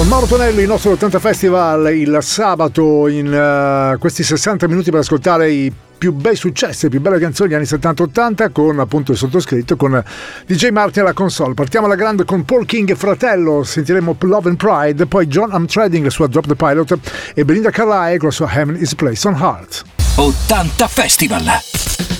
Con Mauro Tonello, il nostro 80 Festival, il sabato in uh, questi 60 minuti per ascoltare i più bei successi, le più belle canzoni degli anni 70-80 con appunto il sottoscritto, con DJ Martin alla console. Partiamo alla grande con Paul King Fratello, sentiremo Love and Pride, poi John I'm Trading, la sua Drop the Pilot e Belinda Carlisle con la sua Heaven is Place on Heart. 80 Festival!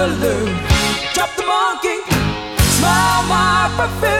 Drop the monkey, smile my perfume.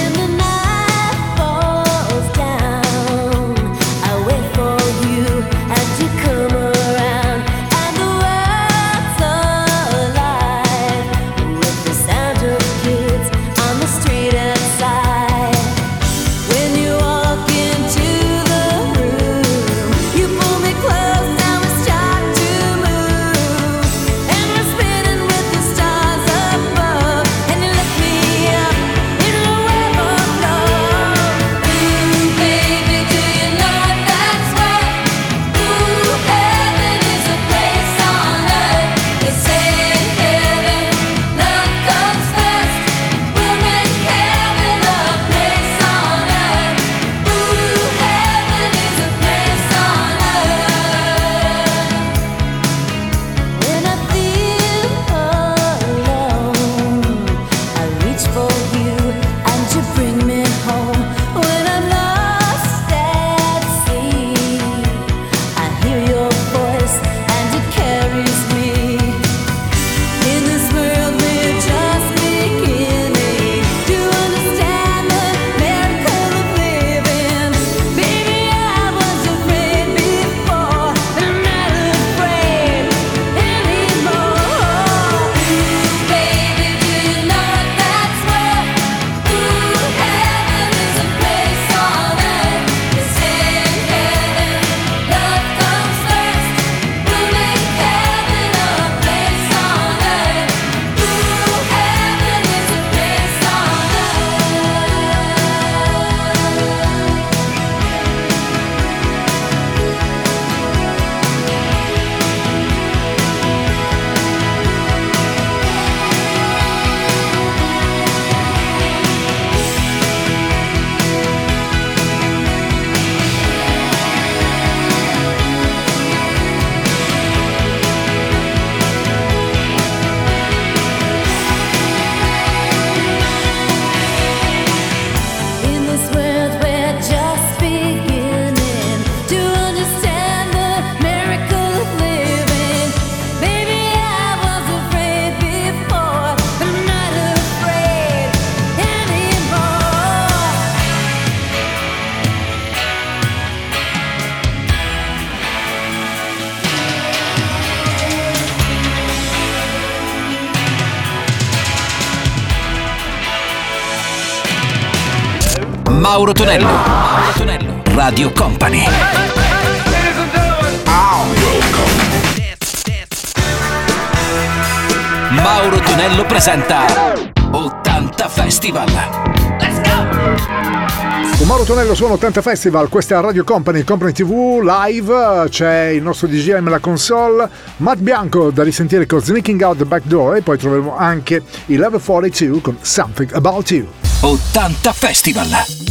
Mauro Tonello. Mauro Tonello. Radio Company. Mauro Tonello presenta 80 Festival. Let's go! Con Mauro Tonello suona 80 Festival, questa è Radio Company, Company TV live, c'è il nostro DJM la console, Matt Bianco da risentire con Sneaking Out the Back Door e poi troveremo anche il Level 42 con Something About You. 80 Festival.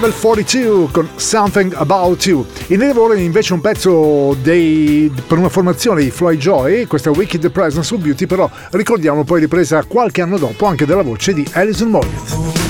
Level 42 con Something About You. In lavoro invece un pezzo dei, per una formazione di Floyd Joy, questa Wicked Presence of Beauty, però ricordiamo poi ripresa qualche anno dopo anche della voce di Alison Moyer.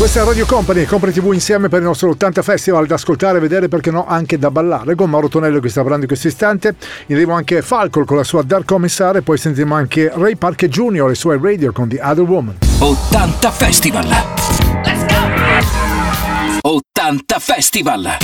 Questa è Radio Company, Company TV insieme per il nostro 80 Festival da ascoltare, vedere perché no anche da ballare con Mauro Tonello che sta parlando in questo istante. Vedremo anche Falcon con la sua Dark Commissare, poi sentiremo anche Ray Parker Jr. e le sue radio con The Other Woman. 80 Festival. 80 Festival.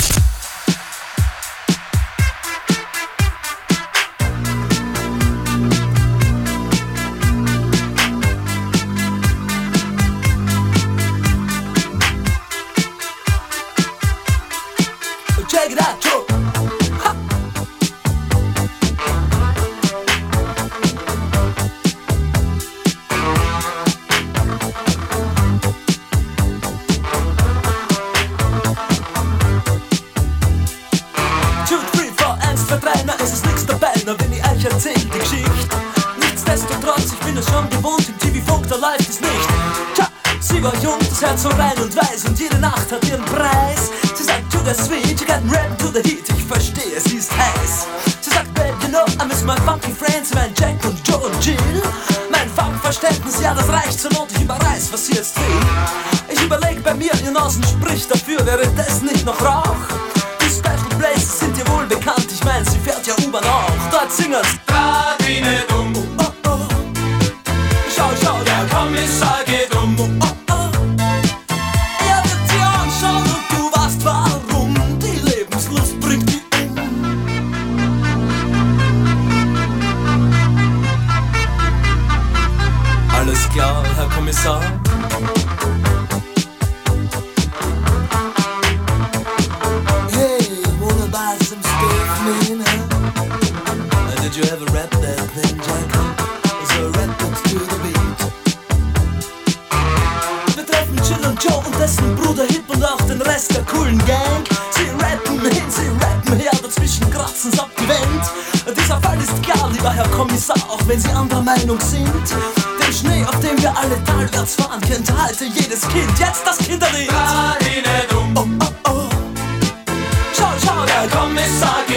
Na es ist nix dabei, na wenn ich euch erzähl die Geschichte. Nichtsdestotrotz, ich bin es schon gewohnt, im TV-Funk, da läuft es nicht. Tja, sie war jung, das Herz so rein und weiß und jede Nacht hat ihren Preis. Sie sagt, to the sweet, you got rap to the heat, ich verstehe, sie ist heiß. Sie sagt, babe, you know, I miss my funky friends, mein Jack und Joe und Jill. Mein Funkverständnis, ja, das reicht zur Not, ich überreiß, was sie jetzt will. Ich überleg bei mir, ihr Nasen spricht dafür, wäre das nicht noch Rauch? man auch, dort singers. Lieber Herr Kommissar, auch wenn Sie anderer Meinung sind. Den Schnee, auf dem wir alle talwärts fahren, kennt heute jedes Kind. Jetzt das Kinderlied. Oh, oh, oh. Schau, schau, der Kommissar geht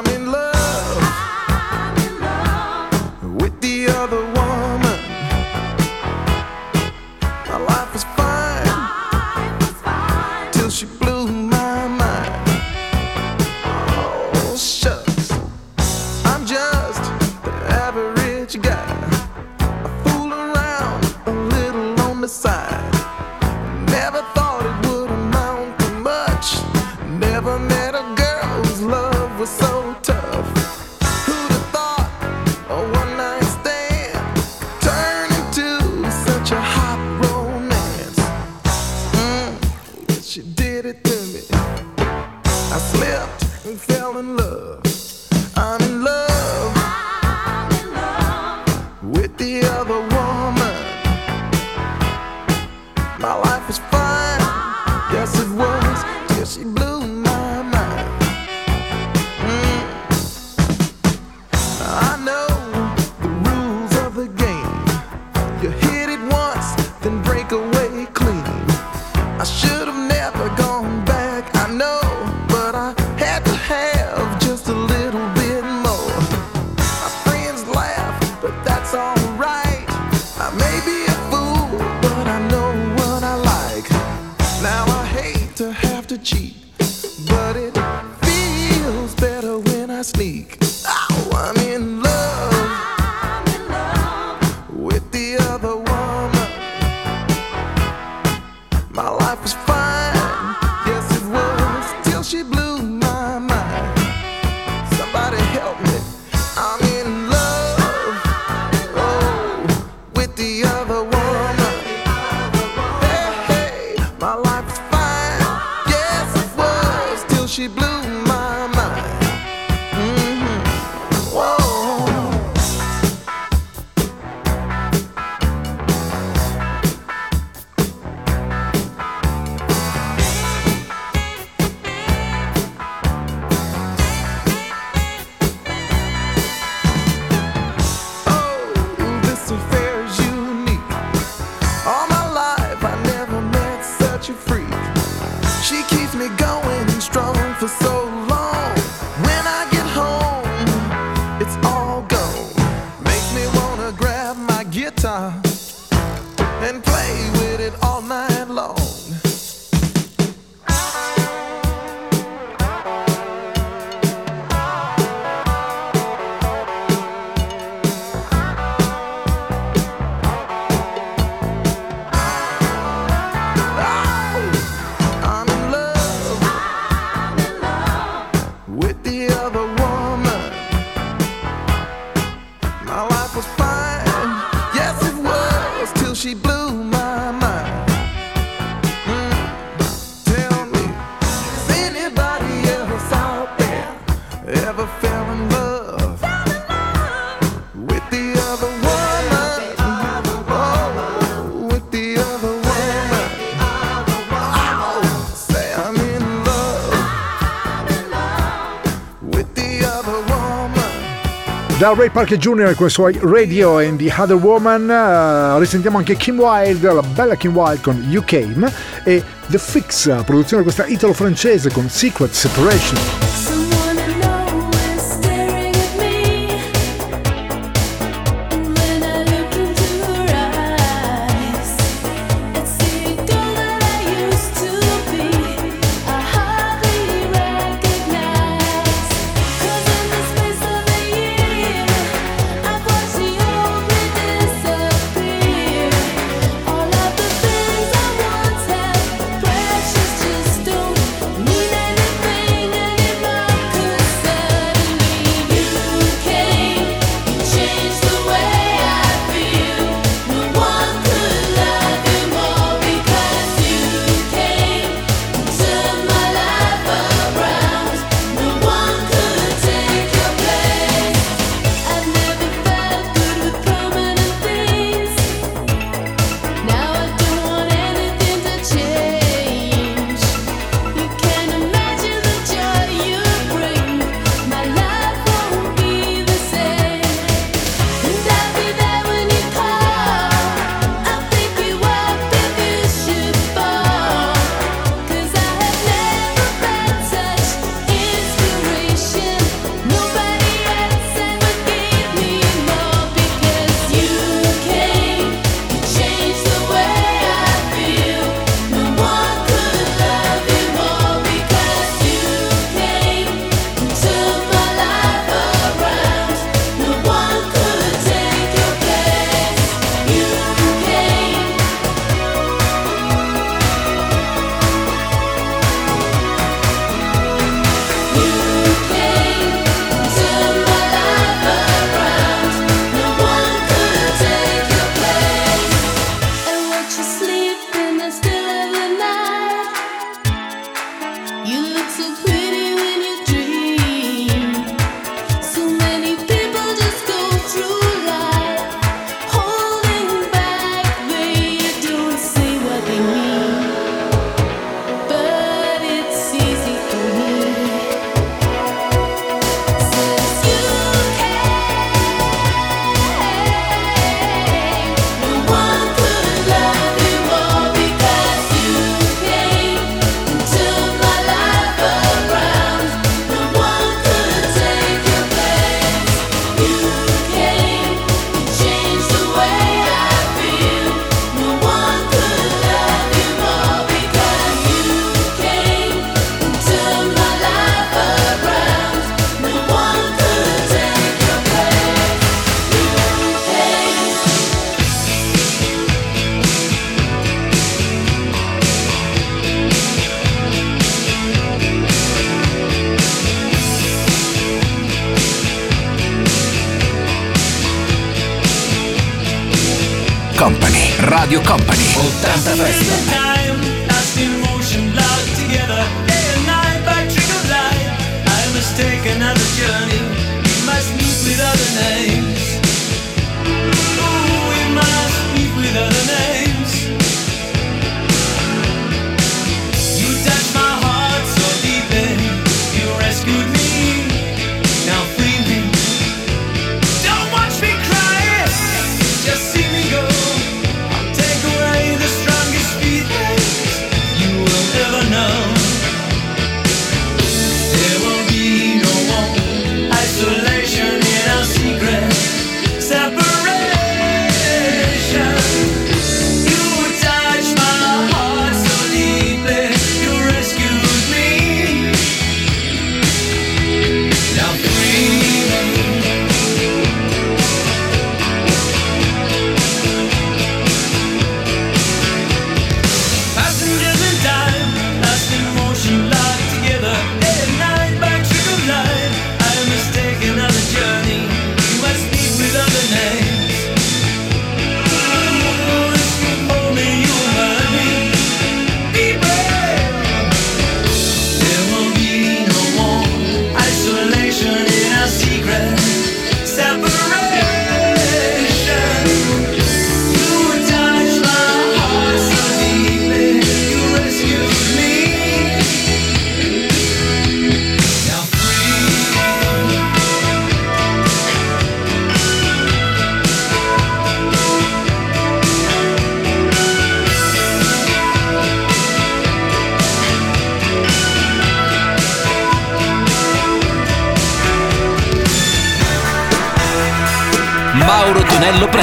My life was fine. Yes, it was. Yes, she blew. Da Ray Parker Jr. con i suoi Radio and the Other Woman, uh, risentiamo anche Kim Wilde, la bella Kim Wilde con You Came e The Fix, produzione questa italo-francese con Secret Separation.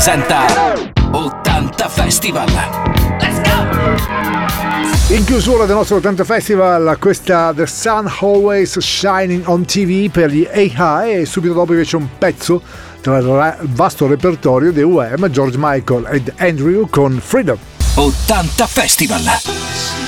presenta 80 Festival. Let's go! In chiusura del nostro 80 Festival, questa The Sun Always Shining on TV per gli AI e subito dopo invece un pezzo tra il vasto repertorio di UM, George Michael ed Andrew con Freedom. 80 Festival.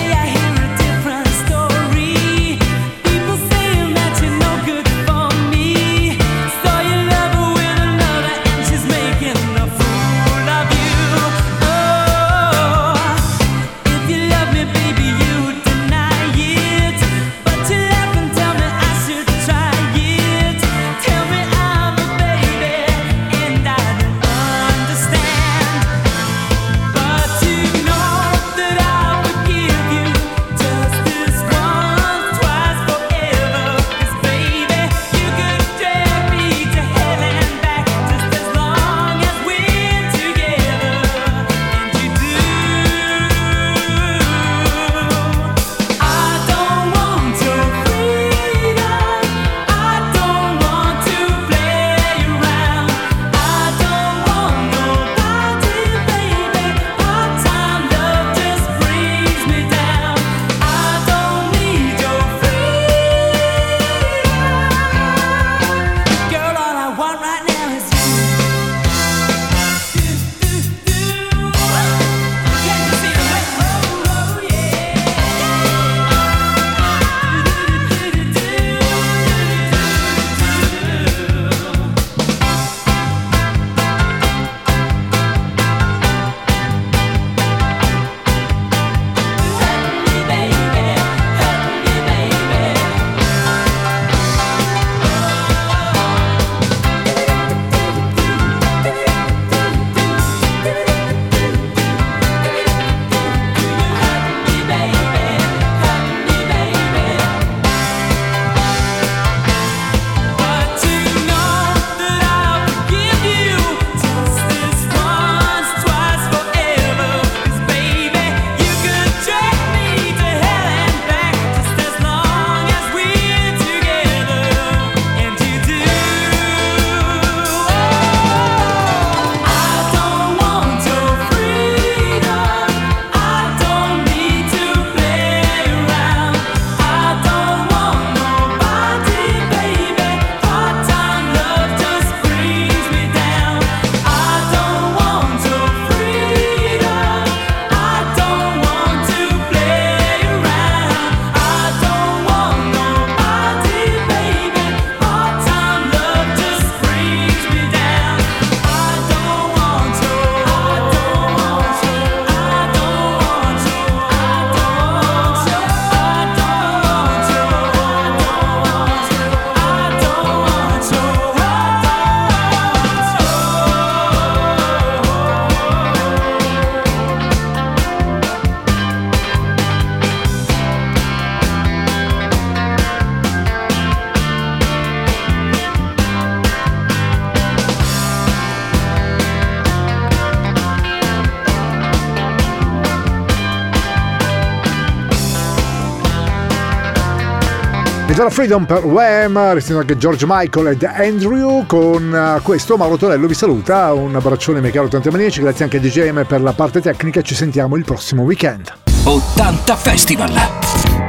Sarà Freedom per Wham, restano anche George Michael ed Andrew. Con eh, questo Mauro Torello vi saluta, un abbraccione miei cari 80 maniaci, grazie anche a DJM per la parte tecnica, ci sentiamo il prossimo weekend. 80 Festival!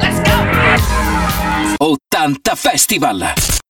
Let's go! 80 Festival!